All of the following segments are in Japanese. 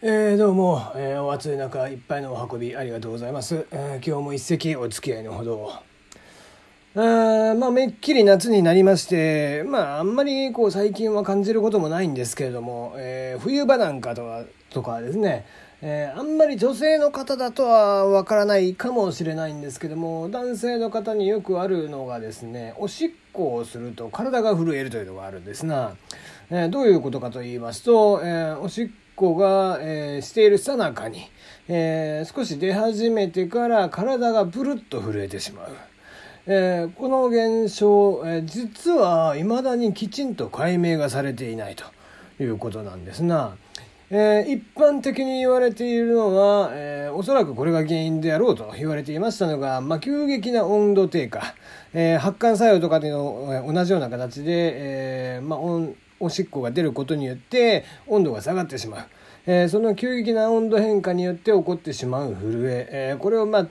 えー、どうも、えー、お暑い中いっぱいのお運びありがとうございます、えー、今日も一席お付き合いのほどあまあめっきり夏になりましてまああんまりこう最近は感じることもないんですけれども、えー、冬場なんかとはとかですね。えー、あんまり女性の方だとはわからないかもしれないんですけども男性の方によくあるのがですねおしっこをすると体が震えるというのがあるんですが、えー、どういうことかと言いますと、えー、おしっこが、えしているさなかに、え少し出始めてから体がブルッと震えてしまう。えー、この現象、えー、実は未だにきちんと解明がされていないということなんですが、えー、一般的に言われているのは、えー、おそらくこれが原因であろうと言われていましたのが、まあ、急激な温度低下、えー、発汗作用とかというの同じような形で、えーまあ、おしっこが出ることによって温度が下がってしまう、えー、その急激な温度変化によって起こってしまう震ええー、これをまあ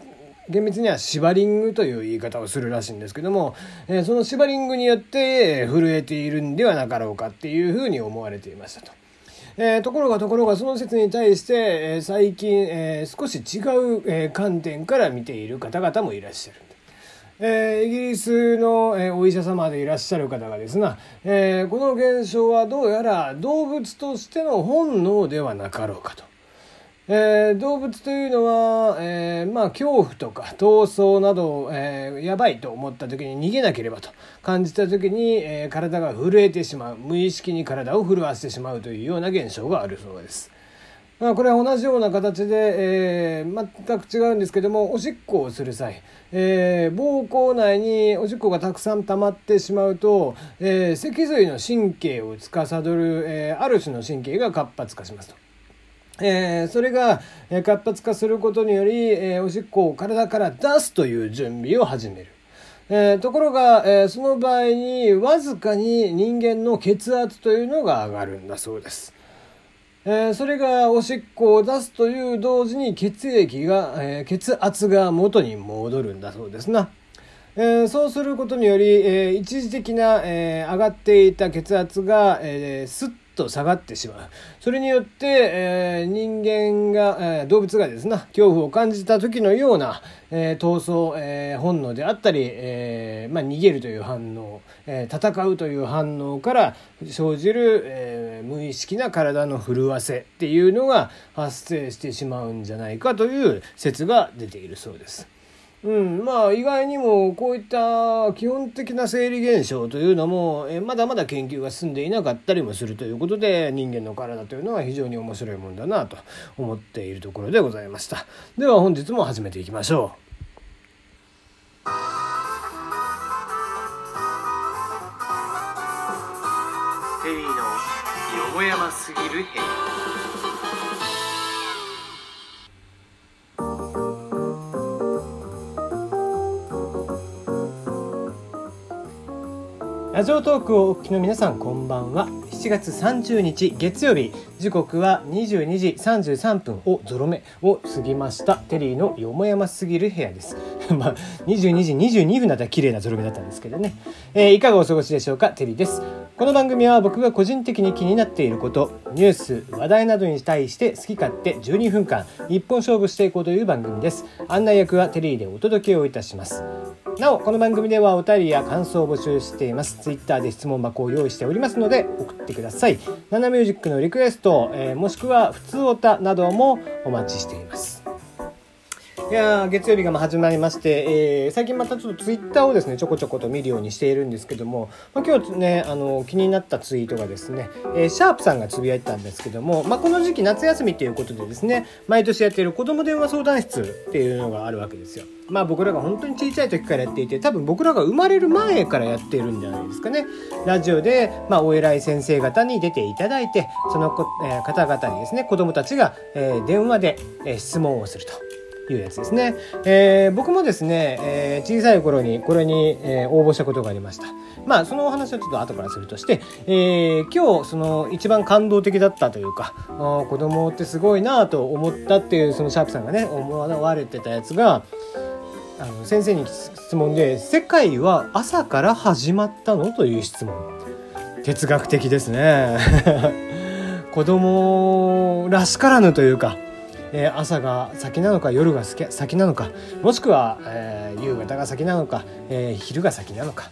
厳密にはシバリングという言い方をするらしいんですけども、えー、そのシバリングによって震えているんではなかろうかっていうふうに思われていましたと。えー、ところがところがその説に対して、えー、最近、えー、少し違う、え観点から見ている方々もいらっしゃる。えイギリスの、えお医者様でいらっしゃる方がですが、えこの現象はどうやら動物としての本能ではなかろうかと。えー、動物というのは、えー、まあ恐怖とか闘争など、えー、やばいと思った時に逃げなければと感じた時に、え、体が震えてしまう無意識に体を震わせてしまうというような現象があるそうです。まあ、これは同じような形で、えー、全く違うんですけどもおしっこをする際、えー、膀胱内におしっこがたくさん溜まってしまうと、えー、脊髄の神経を司る、えー、ある種の神経が活発化しますと。えー、それが活発化することにより、えー、おしっこを体から出すという準備を始める。えー、ところが、えー、その場合にわずかに人間の血圧というのが上がるんだそうです。えー、それがおしっこを出すという同時に血液が、え血圧が元に戻るんだそうですな。えそうすることにより、え一時的な、え上がっていた血圧が、えー、スッと下がってしまう。それによって、え、人間が、え、動物がですね、恐怖を感じた時のような、え、闘争、え、本能であったり、えーまあ、逃げるという反応、えー、戦うという反応から生じる、えー、無意識な体の震わせっていうのが発生してしまうんじゃないかという説が出ているそうです。うん、まあ意外にもこういった基本的な生理現象というのもえまだまだ研究が進んでいなかったりもするということで人間の体というのは非常に面白いもんだなと思っているところでございましたでは本日も始めていきましょうよもやますぎる部屋ラジオトークをお聞きの皆さんこんばんは。7月30日月曜日。時刻は22時33分をゾロ目を過ぎました。テリーのよもやますぎる部屋です。まあ22時22分だったら綺麗なゾロ目だったんですけどね、えー、いかがお過ごしでしょうか？テリーです。この番組は僕が個人的に気になっていることニュース話題などに対して好き勝手12分間一本勝負していこうという番組です。案内役はテリーでお届けをいたします。なおこの番組ではお便りや感想を募集しています。ツイッターで質問箱を用意しておりますので送ってください。ナナミュージックのリクエスト、えー、もしくは普通歌などもお待ちしています。いや月曜日が始まりまして、えー、最近またちょっとツイッターをですねちょこちょこと見るようにしているんですけども、まあ、今日ねあの気になったツイートがですね、えー、シャープさんがつぶやいたんですけども、まあ、この時期夏休みということでですね毎年やっている子ども電話相談室っていうのがあるわけですよ。まあ僕らが本当に小さい時からやっていて多分僕らが生まれる前からやってるんじゃないですかね。ラジオで、まあ、お偉い先生方に出ていただいてそのこ、えー、方々にですね子どもたちが、えー、電話で、えー、質問をすると。いうやつですね。えー、僕もですね、えー、小さい頃にこれに、えー、応募したことがありました。まあ、そのお話はちょっと後からするとして、えー、今日、その一番感動的だったというか、あ子供ってすごいなと思ったっていう、そのシャープさんがね、思われてたやつが、あの先生に質問で「世界は朝から始まったの?」という質問哲学的ですね 子供らしからぬというか、えー朝が先なのか夜が先なのかもしくは、えー夕方が先なのか、えー昼が先なのか、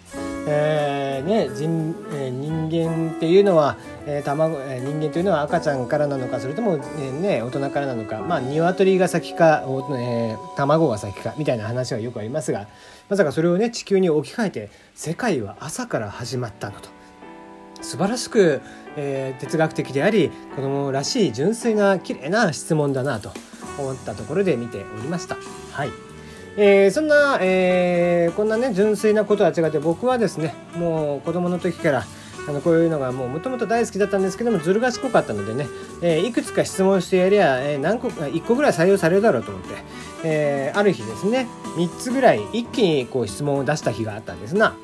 えーね人えー人間っていうのは、えー卵えー人間というのは赤ちゃんからなのかそれとも、えーね、大人からなのかまあ鶏が先か、えー卵が先かみたいな話はよくありますがまさかそれをね地球に置き換えて世界は朝から始まったのと。素晴らしく、えー哲学的であり子供らしい純粋な綺麗な質問だなと思ったところで見ておりました。はいえーそんな、えーこんなね純粋なことは違って僕はですねもう子供の時からあのこういうのがもうもともと大好きだったんですけどもずる賢かったのでね、えーいくつか質問してやりゃ、えー何個か1個ぐらい採用されるだろうと思って、えーある日ですね3つぐらい一気にこう質問を出した日があったんですな。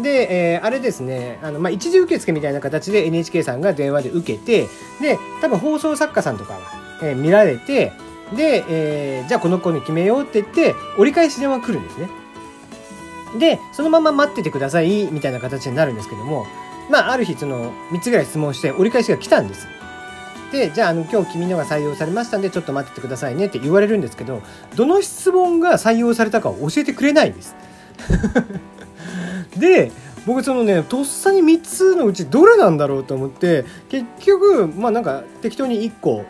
で、えーあれですねあの、まあ、一時受付みたいな形で NHK さんが電話で受けてで多分放送作家さんとかが、えー見られてで、えーじゃあこの子に決めようって言って折り返し電話来るんですね。でそのまま待っててくださいみたいな形になるんですけどもまあある日その3つぐらい質問して折り返しが来たんです。でじゃああの今日君のが採用されましたんでちょっと待っててくださいねって言われるんですけどどの質問が採用されたかを教えてくれないんです。で僕そのねとっさに3つのうちどれなんだろうと思って結局まあなんか適当に1個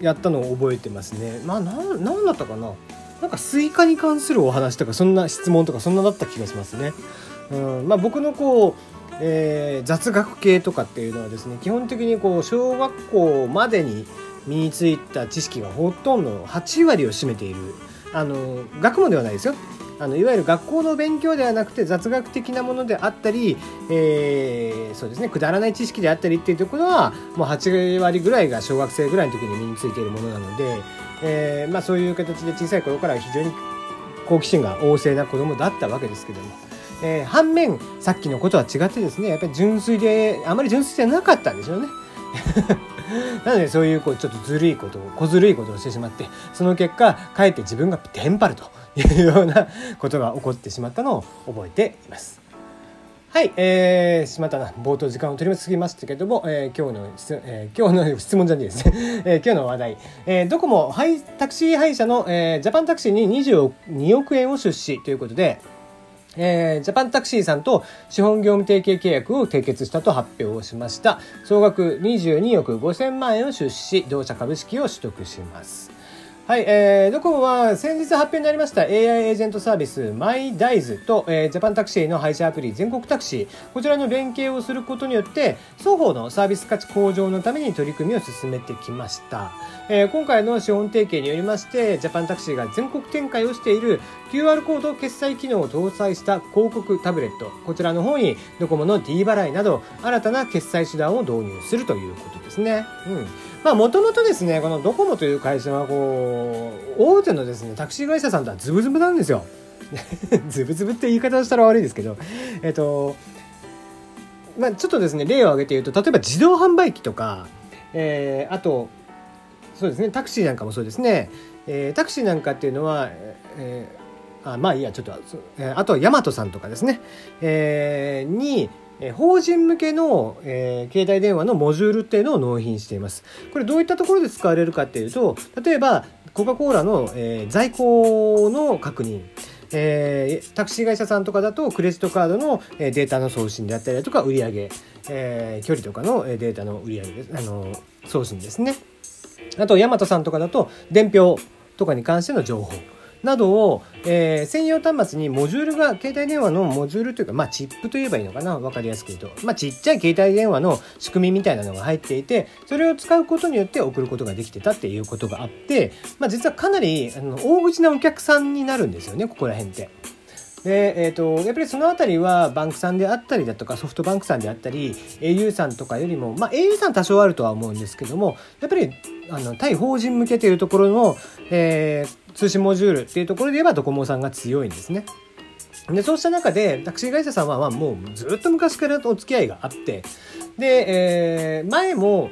やったのを覚えてますね。まあなんなんだったかななんかスイカに関するお話とかそんな質問とかそんなだった気がしますね。うんまあ、僕のこう、えー雑学系とかっていうのはですね基本的にこう小学校までに身についた知識がほとんど8割を占めているあの学問ではないですよあのいわゆる学校の勉強ではなくて雑学的なものであったり、えーそうですねくだらない知識であったりっていうところはもう8割ぐらいが小学生ぐらいの時に身についているものなので、えーまあ、そういう形で小さい頃から非常に好奇心が旺盛な子供だったわけですけども、えー反面さっきのことは違ってですねやっぱり純粋であまり純粋じゃなかったんでしょうね。なのでそういうこうちょっとずるいことを小ずるいことをしてしまってその結果かえって自分がテンパるというようなことが起こってしまったのを覚えています。はい、えー、しまったな。冒頭時間を取りすぎましたけども、えー今日の質、えー今日の質問じゃねえですね、えー今日の話題、えードコモハイタクシー配車の、えージャパンタクシーに22億円を出資ということで、えージャパンタクシーさんと資本業務提携契約を締結したと発表をしました。総額22億5000万円を出資同社株式を取得します。はい、えー、ドコモは先日発表になりました AI エージェントサービスマイダイズと、えージャパンタクシーの配車アプリ全国タクシー。こちらの連携をすることによって双方のサービス価値向上のために取り組みを進めてきました、えー今回の資本提携によりましてジャパンタクシーが全国展開をしている QR コード決済機能を搭載した広告タブレット。こちらの方にドコモの D 払いなど新たな決済手段を導入するということですね。うん。まあもともとですねこのドコモという会社はこう大手のですねタクシー会社さんとはズブズブなんですよ。ズブズブって言い方をしたら悪いですけどえっとまあちょっとですね例を挙げて言うと例えば自動販売機とか、えーあとそうですねタクシーなんかもそうですね、えータクシーなんかっていうのは、えーあまあいいやちょっと、えあとはヤマトさんとかですね、えーにえ法人向けの、えー携帯電話のモジュールっていうのを納品しています。これどういったところで使われるかっていうと例えばコカ・コーラの、えー在庫の確認。えータクシー会社さんとかだとクレジットカードのえデータの送信であったりだとか売り上、え距離とかのデータの売上です。あの送信ですね。あとヤマトさんとかだと伝票とかに関しての情報。などを、えー専用端末にモジュールが携帯電話のモジュールというか、まあ、チップといえばいいのかな？分かりやすく言うと、まあ、ちっちゃい携帯電話の仕組みみたいなのが入っていてそれを使うことによって送ることができてたっていうことがあって、まあ、実はかなりあの大口なお客さんになるんですよねここら辺って。でえー、とやっぱりその辺りはバンクさんであったりだとかソフトバンクさんであったり au さんとかよりも、まあ、au さん多少あるとは思うんですけどもやっぱりあの対法人向けというところの、えー通信モジュールっていうところで言えばドコモさんが強いんですね。でそうした中でタクシー会社さんはまあもうずっと昔からお付き合いがあってで、えー前も、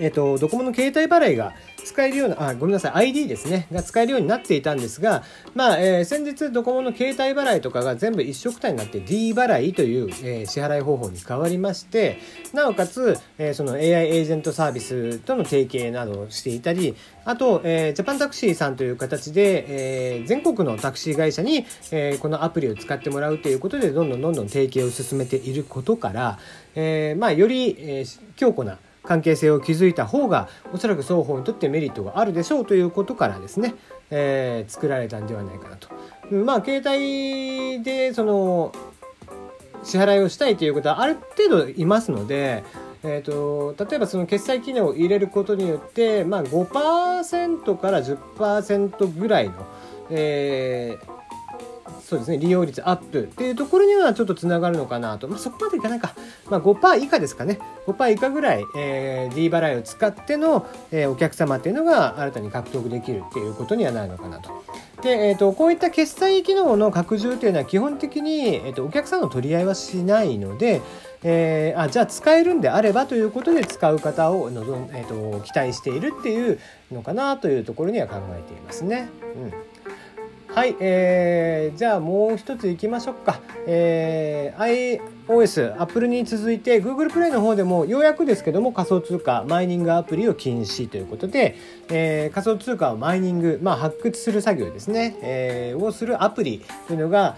えー、とドコモの携帯払いが使えるようなあごめんなさい ID ですね。が使えるようになっていたんですが、まあえー、先日ドコモの携帯払いとかが全部一緒くたになって D 払いという、えー、支払い方法に変わりましてなおかつ、えー、その AI エージェントサービスとの提携などをしていたりあと、えー、ジャパンタクシーさんという形で、えー、全国のタクシー会社に、えー、このアプリを使ってもらうということでどんどんどんどん提携を進めていることから、えーまあ、より、えー、強固な関係性を築いた方がおそらく双方にとってメリットがあるでしょうということからですね、えー、作られたんではないかなと。まあ携帯でその支払いをしたいということはある程度いますので、えーと、例えばその決済機能を入れることによって、まあ、5%から10%ぐらいの、えー、そうですね。利用率アップっていうところにはちょっとつながるのかなと、まあ、そこまでいかないか、まあ、5%以下ですかね。5%以下ぐらい、えー、D 払いを使っての、えー、お客様っていうのが新たに獲得できるっていうことにはなるのかなと。で、えーと、こういった決済機能の拡充というのは基本的に、えーと、お客さんの取り合いはしないので、えー、あじゃあ使えるんであればということで使う方を望ん、えー、と期待しているっていうのかなというところには考えていますね。うん。はい、えー、じゃあもう一ついきましょうか。えー、iOS、Apple に続いて Google プレイの方でもようやくですけども仮想通貨マイニングアプリを禁止ということで、えー、仮想通貨をマイニング、まあ、発掘する作業ですね、えー、をするアプリというのが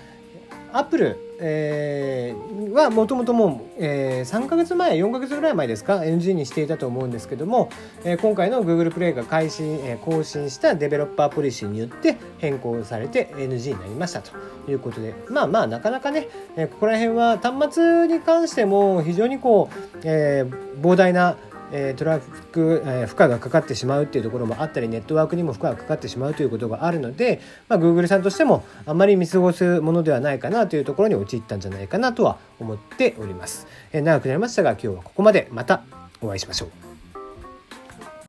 Apple えー、はもともともう、えー、3ヶ月前4ヶ月ぐらい前ですか NG にしていたと思うんですけども、えー、今回の Google プレイが開始、えー、更新したデベロッパーポリシーによって変更されて NG になりましたということでまあまあなかなかね、えー、ここら辺は端末に関しても非常にこう、えー、膨大なえトラフック、え負荷がかかってしまうっていうところもあったりネットワークにも負荷がかかってしまうということがあるので、まあ、Google さんとしてもあまり見過ごすものではないかなというところに陥ったんじゃないかなとは思っております。え長くなりましたが今日はここまでまたお会いしましょう。